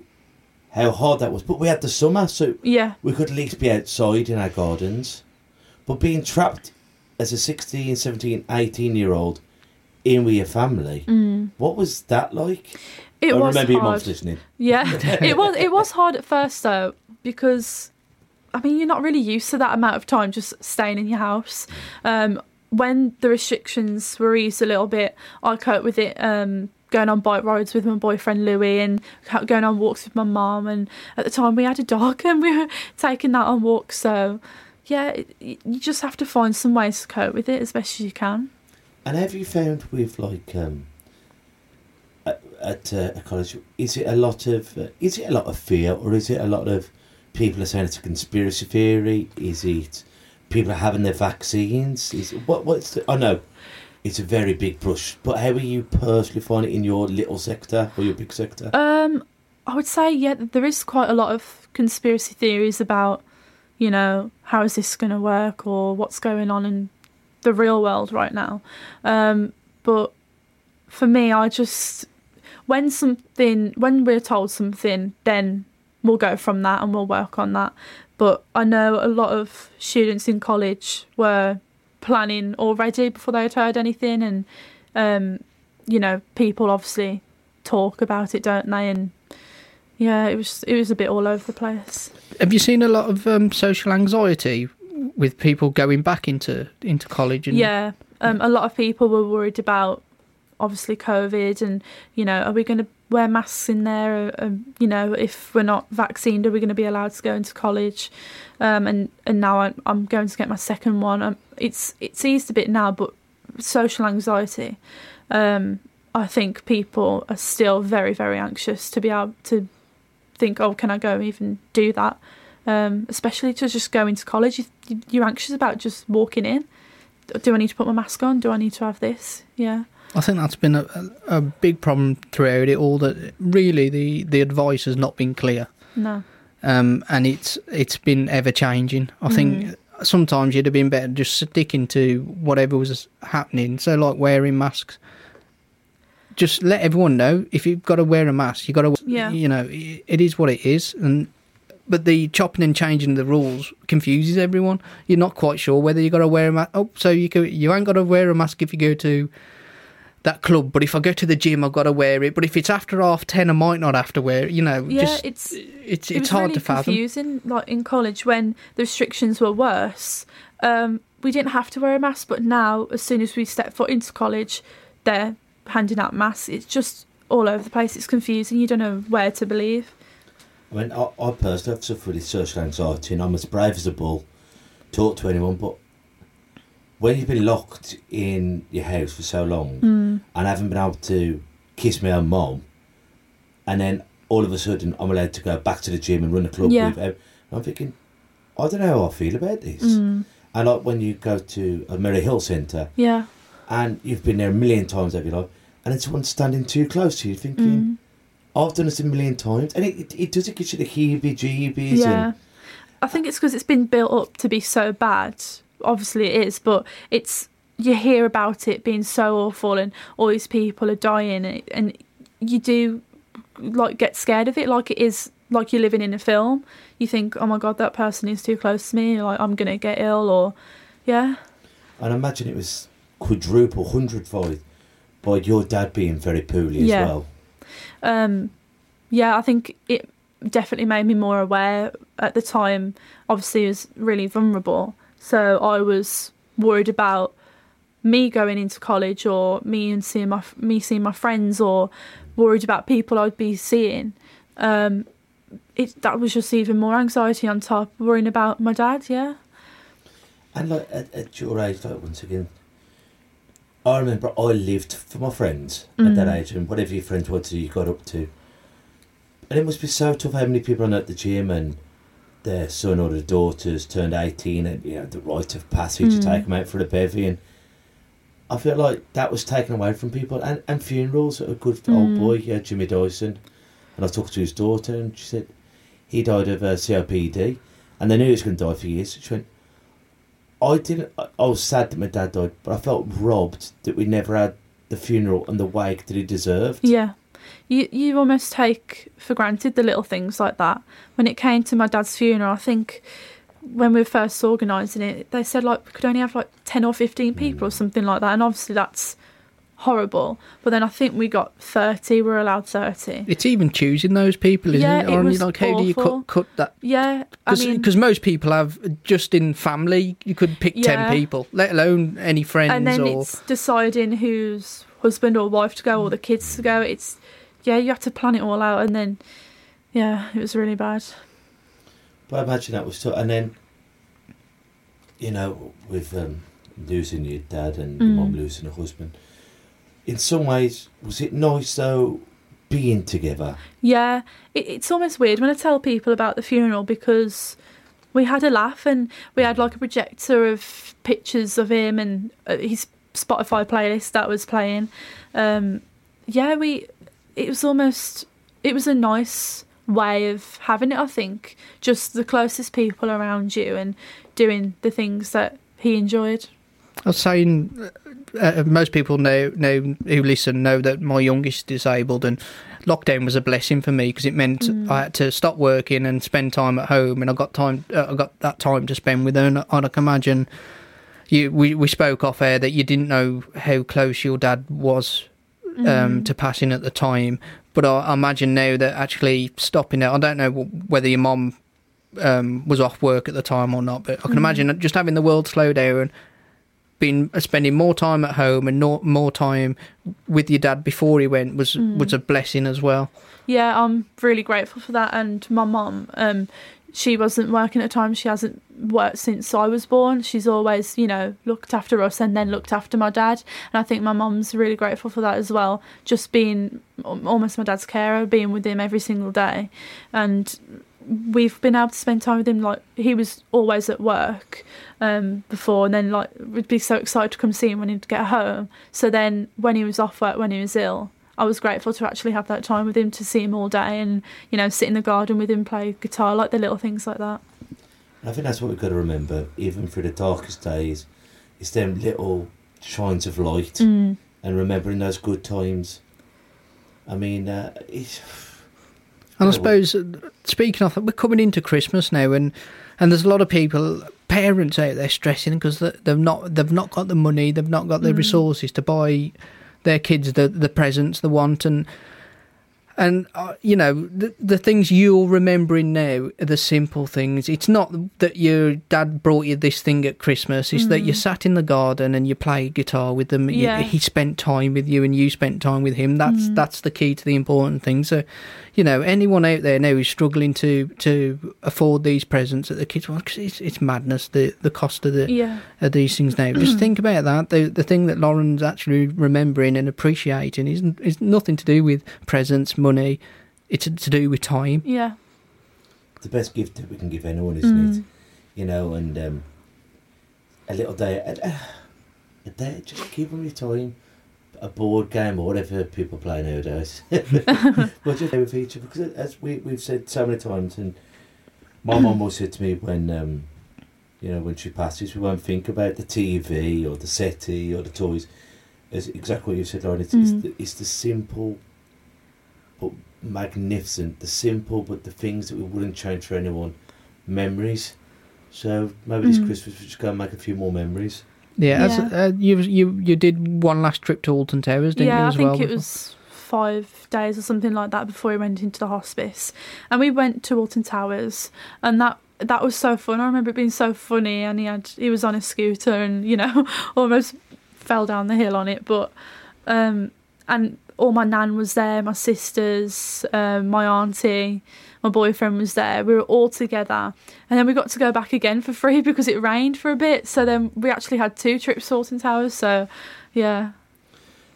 how hard that was. But we had the summer, so Yeah. we could at least be outside in our gardens. But being trapped as a 16, 17, 18 year old in with your family, Mm. what was that like? It I was remember your hard. mom's listening. Yeah, it was. It was hard at first though because, I mean, you're not really used to that amount of time just staying in your house. Um, when the restrictions were eased a little bit, I coped with it. Um, going on bike rides with my boyfriend Louis and going on walks with my mum. And at the time, we had a dog and we were taking that on walks. So, yeah, it, you just have to find some ways to cope with it as best as you can. And have you found with like um, at, at uh, a college, is it a lot of uh, is it a lot of fear or is it a lot of people are saying it's a conspiracy theory? Is it people are having their vaccines? Is what what's the, I know it's a very big brush, but how are you personally finding it in your little sector or your big sector? Um, I would say yeah, there is quite a lot of conspiracy theories about, you know, how is this going to work or what's going on in the real world right now. Um, but for me, I just when something when we're told something, then we'll go from that and we'll work on that. But I know a lot of students in college were planning already before they had heard anything, and um, you know, people obviously talk about it, don't they? And yeah, it was it was a bit all over the place. Have you seen a lot of um, social anxiety with people going back into into college? And Yeah, um, a lot of people were worried about obviously COVID, and you know, are we going to wear masks in there? Um, you know, if we're not vaccinated, are we going to be allowed to go into college? Um, and and now I'm, I'm going to get my second one. Um, it's it's eased a bit now, but social anxiety. Um, I think people are still very very anxious to be able to think, oh, can I go even do that? Um, especially to just go into college, you, you're anxious about just walking in do I need to put my mask on? Do I need to have this? Yeah. I think that's been a, a, big problem throughout it all. That really the, the advice has not been clear, No. um, and it's it's been ever changing. I think sometimes you'd have been better just sticking to whatever was happening. So like wearing masks. Just let everyone know if you've got to wear a mask, you got to. Yeah. You know, it, it is what it is, and but the chopping and changing the rules confuses everyone. You're not quite sure whether you got to wear a mask. Oh, so you can, you ain't got to wear a mask if you go to that club, but if I go to the gym, I've got to wear it. But if it's after half ten, I might not have to wear it. You know, Yeah, just it's it's it it's was hard really to fathom. confusing. Like in college, when the restrictions were worse, um, we didn't have to wear a mask. But now, as soon as we step foot into college, they're handing out masks. It's just all over the place. It's confusing. You don't know where to believe. I mean, I, I personally have suffered with social anxiety, and I'm as brave as a bull, talk to anyone. But when you've been locked in your house for so long Mm. and haven't been able to kiss my own mom, and then all of a sudden I'm allowed to go back to the gym and run a club Yeah. with her, I'm thinking, I don't know how I feel about this. Mm. And like when you go to a Merry Hill Centre Yeah. and you've been there a million times over your life, and then someone's standing too close to you, thinking, Mm. I've done this a million times, and it, it, it does it gives you the heebie-jeebies. Yeah. And, I think it's because it's been built up to be so bad. Obviously, it is, but it's you hear about it being so awful, and all these people are dying, and, and you do like get scared of it, like it is like you're living in a film. You think, oh my god, that person is too close to me, like I'm gonna get ill, or yeah, and imagine it was quadruple, hundredfold by your dad being very poorly as well. um, yeah. I think it definitely made me more aware at the time. Obviously, I was really vulnerable, so I was worried about me going into college or me and seeing my me seeing my friends or worried about people I'd be seeing. Um, it that was just even more anxiety on top, worrying about my dad. Yeah, And like at, at your age, like once again, I remember I lived for my friends at that Mm. age, and whatever your friends wanted you got up to. And it must be so tough how many people are at the gym and their son or their daughters turned 18 and you know the rite of passage to Mm. take them out for the bevy and I feel like that was taken away from people and, and funerals a good old Mm. boy yeah Jimmy Dyson and I talked to his daughter and she said he died of uh, COPD and they knew he was going to die for years she went I didn't I was sad that my dad died but I felt robbed that we never had the funeral and the wake that he deserved yeah. you you almost take for granted the little things like that. When it came to my dad's funeral, I think when we were first organising it, they said like we could only have like ten or fifteen people or mm. something like that, and obviously that's horrible. But then I think we got thirty. We are allowed thirty. It's even choosing those people, isn't Yeah, it? it Or was like, how do you cut, cut that? Yeah, I mean, Because most people have just in family, you could pick Yeah. ten people, let alone any friends and then or. it's deciding whose husband or wife to go or the kids to go. It's yeah, you have to plan it all out, and then yeah, it was really bad. But I imagine that was tough. And then, you know, with um, losing your dad and your Mm. mum losing a husband, in some ways, was it nice though being together? Yeah, it, it's almost weird when I tell people about the funeral because we had a laugh and we had like a projector of pictures of him and uh, his Spotify playlist that was playing. Um, yeah, we. It was almost. It was a nice way of having it. I think just the closest people around you and doing the things that he enjoyed. I was saying, uh, most people know, know who listen know that my youngest is disabled, and lockdown was a blessing for me because it meant Mm. I had to stop working and spend time at home, and I got time. Uh, I got that time to spend with her, and I, I can imagine. You, we we spoke off air that you didn't know how close your dad was um, Mm. to passing at the time, but I, I imagine now that actually stopping it. I don't know whether your mom um, was off work at the time or not, but I can Mm. imagine just having the world slow down been uh, spending more time at home and not more time with your dad before he went was Mm. was a blessing as well. Yeah, I'm really grateful for that. And my mum, um, she wasn't working at the time. She hasn't worked since I was born. She's always, you know, looked after us and then looked after my dad. And I think my mum's really grateful for that as well. Just being almost my dad's carer, being with him every single day. And we've been able to spend time with him. Like, he was always at work um, before, and then, like, we'd be so excited to come see him when he'd get home. So then, when he was off work, when he was ill, I was grateful to actually have that time with him to see him all day and you know sit in the garden with him play guitar like the little things like that. I think that's what we've got to remember, even through the darkest days, is them little shines of light Mm. and remembering those good times. I mean, uh, it's, And I suppose uh, speaking of, we're coming into Christmas now, and and there's a lot of people, parents out there stressing because they've not they've not got the money, they've not got the Mm. resources to buy their kids the the presents they want, and and uh, you know the the things you're remembering now are the simple things. It's not that your dad brought you this thing at Christmas; it's that you Mm. sat in the garden and you played guitar with them. You- Yeah. he spent time with you, and you spent time with him. That's Mm. that's the key to the important thing. So you know, anyone out there now who's struggling to to afford these presents that the kids want, 'cause it's it's madness the the cost of the Yeah, of these things now. Just think about that. The the thing that Lauren's actually remembering and appreciating isn't is nothing to do with presents, money. It's to do with time. yeah, the best gift that we can give anyone, isn't it? Mm. You know, and um, a little day, a, a day, just give them your time. A board game or whatever people play nowadays. but just play with each other. Because as we, we've said so many times, and my mum always said to me when, um, you know, when she passes, we won't think about the TV or the settee or the toys. It's exactly what you said, Lauren. It's, it's, Mm. the, it's the simple but magnificent, the simple but the things that we wouldn't change for anyone, memories. So maybe this Mm. Christmas we just go and make a few more memories. Yeah, as, uh, you you you did one last trip to Alton Towers, didn't you? yeah. I think well, it before? was five days or something like that before he went into the hospice, and we went to Alton Towers, and that that was so fun. I remember it being so funny, and he had he was on a scooter, and you know, almost fell down the hill on it, but um, and all my nan was there, my sisters, um, my auntie, my boyfriend was there. We were all together, and then we got to go back again for free because it rained for a bit. So then we actually had two trips to Alton Towers. So, yeah,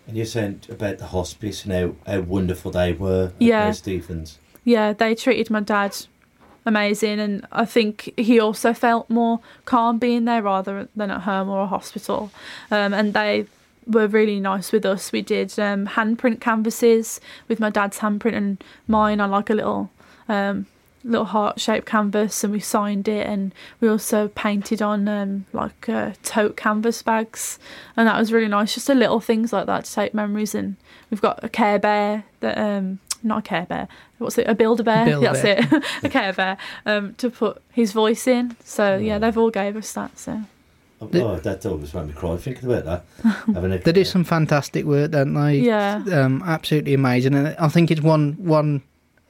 And you're saying about the hospice and how, how wonderful they were at Yeah. Mary Stevens. yeah, they treated my dad amazing, and I think he also felt more calm being there rather than at home or a hospital. Um, and they were really nice with us. We did um, handprint canvases with my dad's handprint and mine on like a little um, little heart-shaped canvas, and we signed it, and we also painted on um, like uh, tote canvas bags, and that was really nice. Just a little things like that to take memories. And we've got a Care Bear that um, not a Care Bear. What's it? A Build a Bear. Build-A-Bear. That's it. a Care Bear um, to put his voice in. So yeah, they've all gave us that. So Oh, The- that always made me cry thinking about that. Having a, They do some fantastic work, don't they? yeah, Um, absolutely amazing, and I think it's one one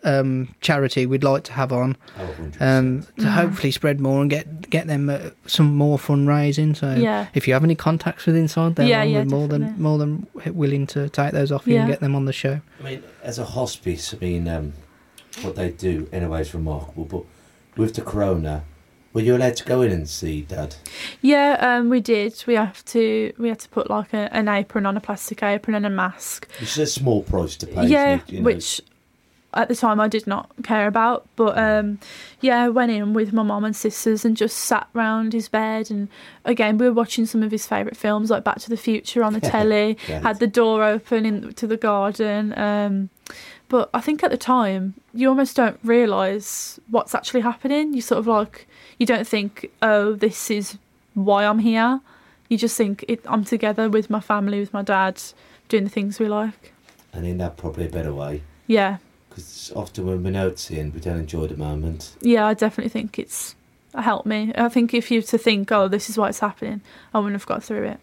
um, charity we'd like to have on Oh, 100%. um, to Mhm. hopefully spread more and get get them uh, some more fundraising. So yeah, if you have any contacts with Inside, then Yeah, yeah, we're more than more than willing to take those off you and get them on the show. I mean, as a hospice, I mean, um, what they do anyway is remarkable. But with the corona, were you allowed to go in and see Dad? yeah. Um, we did. We have to. We had to put like a, an apron on, a plastic apron, and a mask. It's a small price to pay. yeah? You know? which at the time I did not care about. But um, yeah, I went in with my mum and sisters and just sat round his bed. And again, we were watching some of his favourite films, like Back to the Future on the telly. Yeah. Had the door open into the garden. Um, but I think at the time, you almost don't realise what's actually happening. You sort of like, you don't think, oh, this is why I'm here. You just think it, I'm together with my family, with my dad, doing the things we like. and in that probably a better way. Yeah, Because often when we're noticing, we don't enjoy the moment. yeah, I definitely think it's helped me. I think if you were to think, oh, this is why it's happening, I wouldn't have got through it.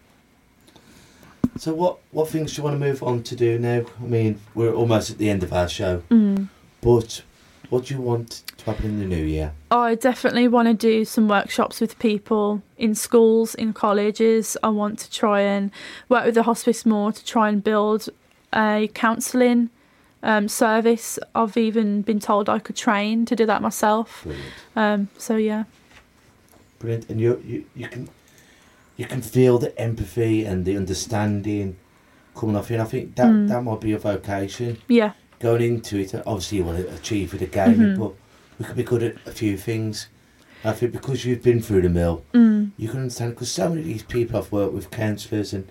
So what what things do you want to move on to do now? I mean, we're almost at the end of our show, Mm. but what do you want to happen in the new year? I definitely want to do some workshops with people in schools, in colleges. I want to try and work with the hospice more to try and build a counselling um, service. I've even been told I could train to do that myself. Um, so yeah, brilliant, and you you you can you can feel the empathy and the understanding coming off you. And I think that Mm. that might be your vocation. yeah, Going into it, obviously you want to achieve with the gaming, Mhm. but we could be good at a few things. I think because you've been through the mill, mm, you can understand because so many of these people I've worked with counsellors and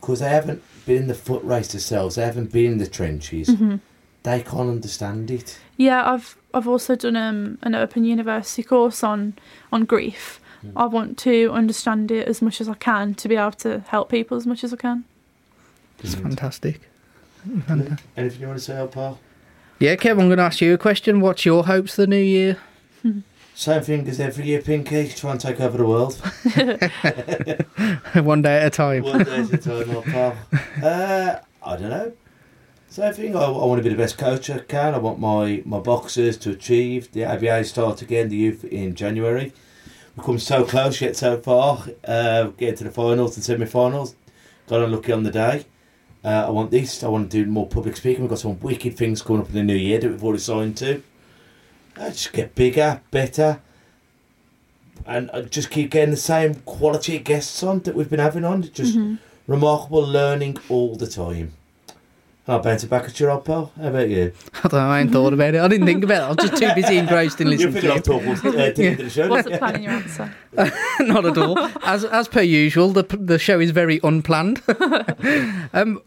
because they haven't been in the foot race themselves, they haven't been in the trenches, hmm they can't understand it. yeah. I've I've also done um, an open university course on on grief. Mm. I want to understand it as much as I can to be able to help people as much as I can. It's Brilliant. fantastic. Fantastic. Anything you want to say, old pal? Yeah, Kev, I'm going to ask you a question. What's your hopes for the new year? Same thing as every year, Pinky. Try and take over the world. One day at a time. One day at a time, old pal. Uh, I don't know. Same thing. I, I want to be the best coach I can. I want my, my boxers to achieve the ABA start again, the youth in January. We've come so close yet so far. Uh, getting to the finals and semi-finals. Got unlucky on the day. Uh, I want this. I want to do more public speaking. We've got some wicked things coming up in the new year that we've already signed to. Uh, just get bigger, better, and uh, just keep getting the same quality guests on that we've been having on. Just Mhm. remarkable learning all the time. I'll bounce it back at your old pal. How about you? I don't know, I ain't thought about it. I didn't think about it. I was just too busy engrossed in listening to up you. talk uh, to the end of the show. Wasn't planning your answer. Not at all. As as per usual, the the show is very unplanned. um,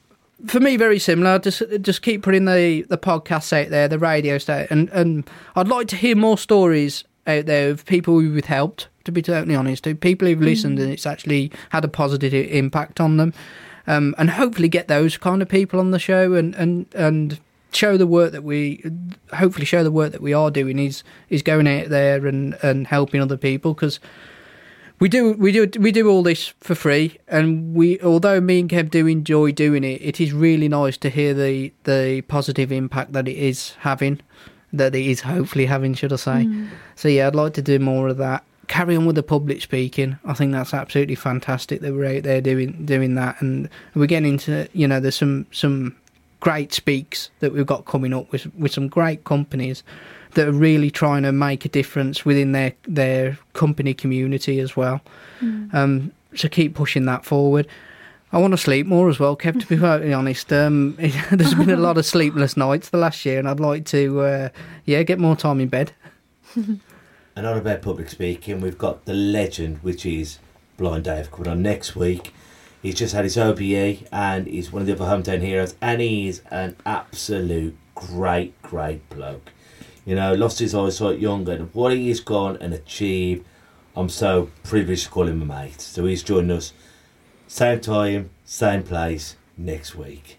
for me, very similar. Just just keep putting the the podcasts out there, the radio station, and and I'd like to hear more stories out there of people who we've helped. To be totally honest, of people who've listened and it's actually had a positive impact on them, um, and hopefully get those kind of people on the show and and and show the work that we hopefully show the work that we are doing is is going out there and and helping other people because we do we do we do all this for free and we although me and Kev do enjoy doing it it is really nice to hear the the positive impact that it is having that it is hopefully having should I say. Mm. so yeah I'd like to do more of that. Carry on with the public speaking. I think that's absolutely fantastic that we're out there doing doing that and we're getting into you know there's some some great speaks that we've got coming up with with some great companies that are really trying to make a difference within their their company community as well. Mm. Um, so keep pushing that forward. I want to sleep more as well, Kev. To be perfectly honest, um, there's been a lot of sleepless nights the last year, and I'd like to, uh, yeah, get more time in bed. And on about public speaking, we've got the legend, which is Blind Dave, coming on next week. He's just had his OBE and he's one of the other hometown heroes, and he's an absolute great, great bloke. You know, lost his eyesight young, and what he's gone and achieved, I'm so privileged to call him a mate. So he's joining us, same time, same place, next week.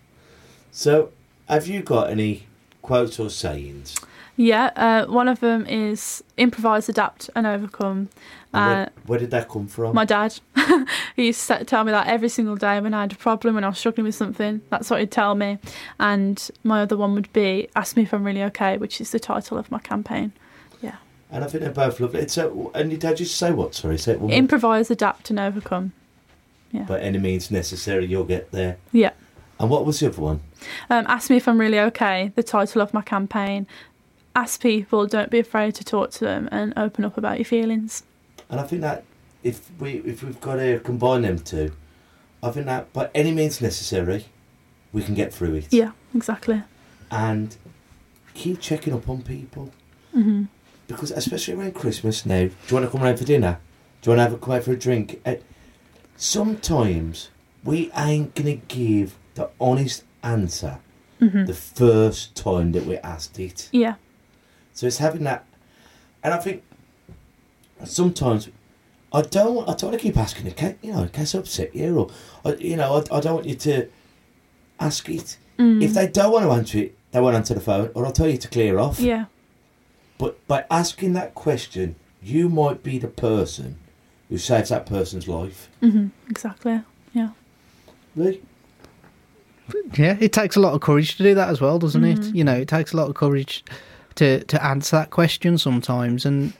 So, have you got any quotes or sayings? Yeah, uh, one of them is improvise, adapt, and overcome. And Uh, where, where did that come from? my dad, he used to tell me that every single day when I had a problem, when I was struggling with something. That's what he'd tell me. And my other one would be ask me if I'm really okay, which is the title of my campaign. Yeah. And I think they're both lovely. It's a, and your dad used to say what? Sorry, say it one more. Improvise, adapt, and overcome. Yeah. By any means necessary, you'll get there. Yeah. And what was the other one? Um, ask me if I'm really okay. The title of my campaign. Ask people. Don't be afraid to talk to them and open up about your feelings. And I think that if we if we've got to combine them two, I think that by any means necessary, we can get through it. Yeah, exactly. And keep checking up on people hmm because especially around Christmas now. Do you want to come around for dinner? Do you want to have a come out for a drink? Uh, sometimes we ain't gonna give the honest answer hmm the first time that we're asked it. Yeah. So it's having that, and I think sometimes I don't. I don't want to keep asking it. Can, you know, in case I upset you, or I, you know, I, I don't want you to ask it. Mm. If they don't want to answer it, they won't answer the phone, or I'll tell you to clear off. Yeah. But by asking that question, you might be the person who saves that person's life. hmm Exactly. Yeah. Really? Yeah, it takes a lot of courage to do that as well, doesn't it? Mhm. You know, it takes a lot of courage to to answer that question sometimes, and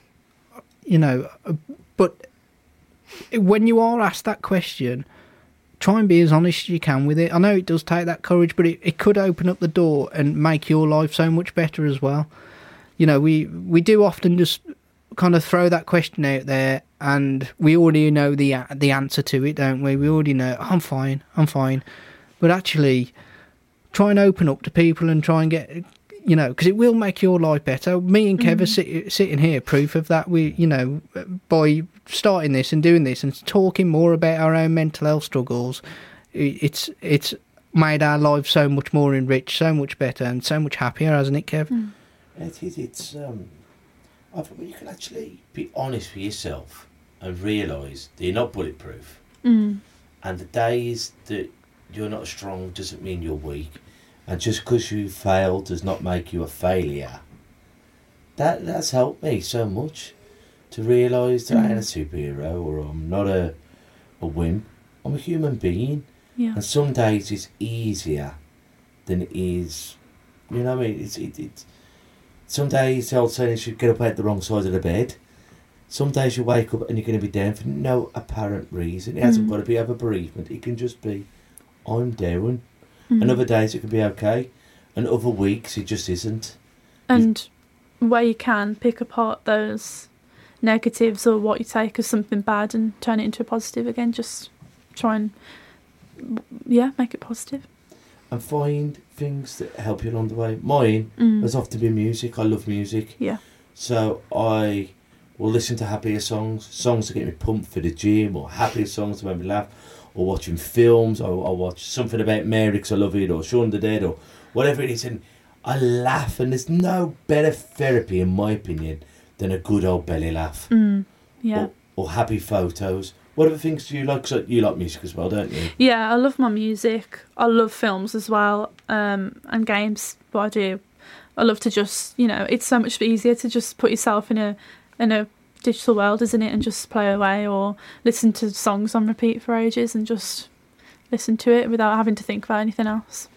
you know, uh, but when you are asked that question, try and be as honest as you can with it. I know it does take that courage, but it, it could open up the door and make your life so much better as well. You know, we we do often just kind of throw that question out there, and we already know the the answer to it, don't we? We already know. I'm fine. I'm fine but actually try and open up to people and try and get you know because it will make your life better me and kev are sit, sitting here proof of that we you know by starting this and doing this and talking more about our own mental health struggles it's it's made our lives so much more enriched so much better and so much happier hasn't it kev Mm. It is. It's. Um, I think when you can actually be honest with yourself and realise that you're not bulletproof, Mm. and the days that you're not strong doesn't mean you're weak, and just because you failed does not make you a failure. That that's helped me so much to realise that I ain't a superhero or I'm not a a wimp. I'm a human being, Yeah. and some days it's easier than it is. You know what I mean? It's it, it's some days the old saying is you get up out the wrong side of the bed. Some days you wake up and you're going to be down for no apparent reason. It hasn't Mm. got to be over bereavement. It can just be, I'm down. Mhm. And other days it could be okay. And other weeks it just isn't. and where you can pick apart those negatives or what you take as something bad and turn it into a positive again just try and yeah make it positive. positive And find things that help you along the way. Mine mm. has often been music. I love music. yeah So I will listen to happier songs, songs that get me pumped for the gym, or happier songs that make me laugh, or watching films, or I watch something about Mary 'cause I love it, or Shaun the Dead, or whatever it is, and I laugh. And there's no better therapy, in my opinion, than a good old belly laugh mm. yeah or, or happy photos. What other things do you like? 'Cause you like music as well, don't you? yeah i love my music i love films as well um and games but i do i love to just you know it's so much easier to just put yourself in a in a digital world isn't it and just play away or listen to songs on repeat for ages and just listen to it without having to think about anything else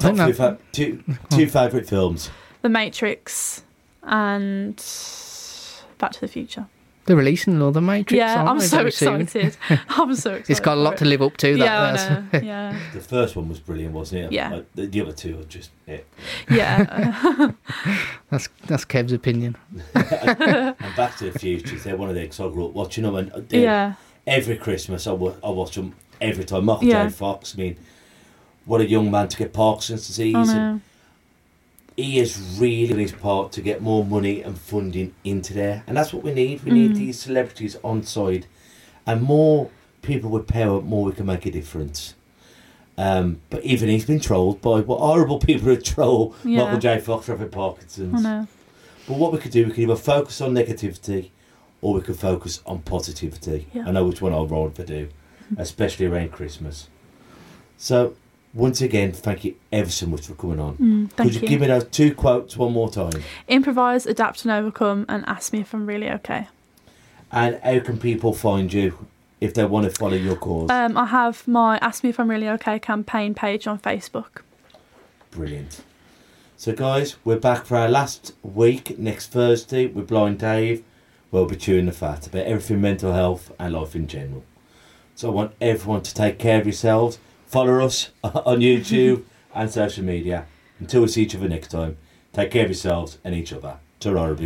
I think Top two, that- fa- two, two favourite films. The Matrix and Back to the Future. They're releasing another matrix yeah, aren't I'm they, so very soon? excited. I'm so excited. it's got a lot to live up to that Yeah, that's- I know. Yeah, The first one was brilliant, wasn't it? Yeah. Uh, the, the other two are just yeah. yeah. that's that's kev's opinion and Back to the Future, they're one of the because I grew up watching them, and they're- yeah. every Christmas I watch them every time. Michael Yeah. J. Fox, I mean, what a young man to get Parkinson's disease, I and know. He has really done his part to get more money and funding into there, and that's what we need. We need Mm. these celebrities on side, and more people with power, more we can make a difference. Um, but even he's been trolled by what horrible people who troll Yeah. Michael J. Fox having Parkinson's. I know. But what we could do, we could either focus on negativity or we could focus on positivity. Yeah. I know which one I'll roll for do, especially around Christmas. So, once again, thank you ever so much for coming on. Mm, could you, you. give me those two quotes one more time? Improvise, adapt, and overcome, and ask me if I'm really okay. And how can people find you if they want to follow your cause? Um, I have my Ask Me If I'm Really Okay campaign page on Facebook. Brilliant. So, guys, we're back for our last week next Thursday with Blind Dave. We'll be chewing the fat about everything mental health and life in general. So, I want everyone to take care of yourselves. Follow us on YouTube and social media. Until we see each other next time, take care of yourselves and each other. Ta-ra.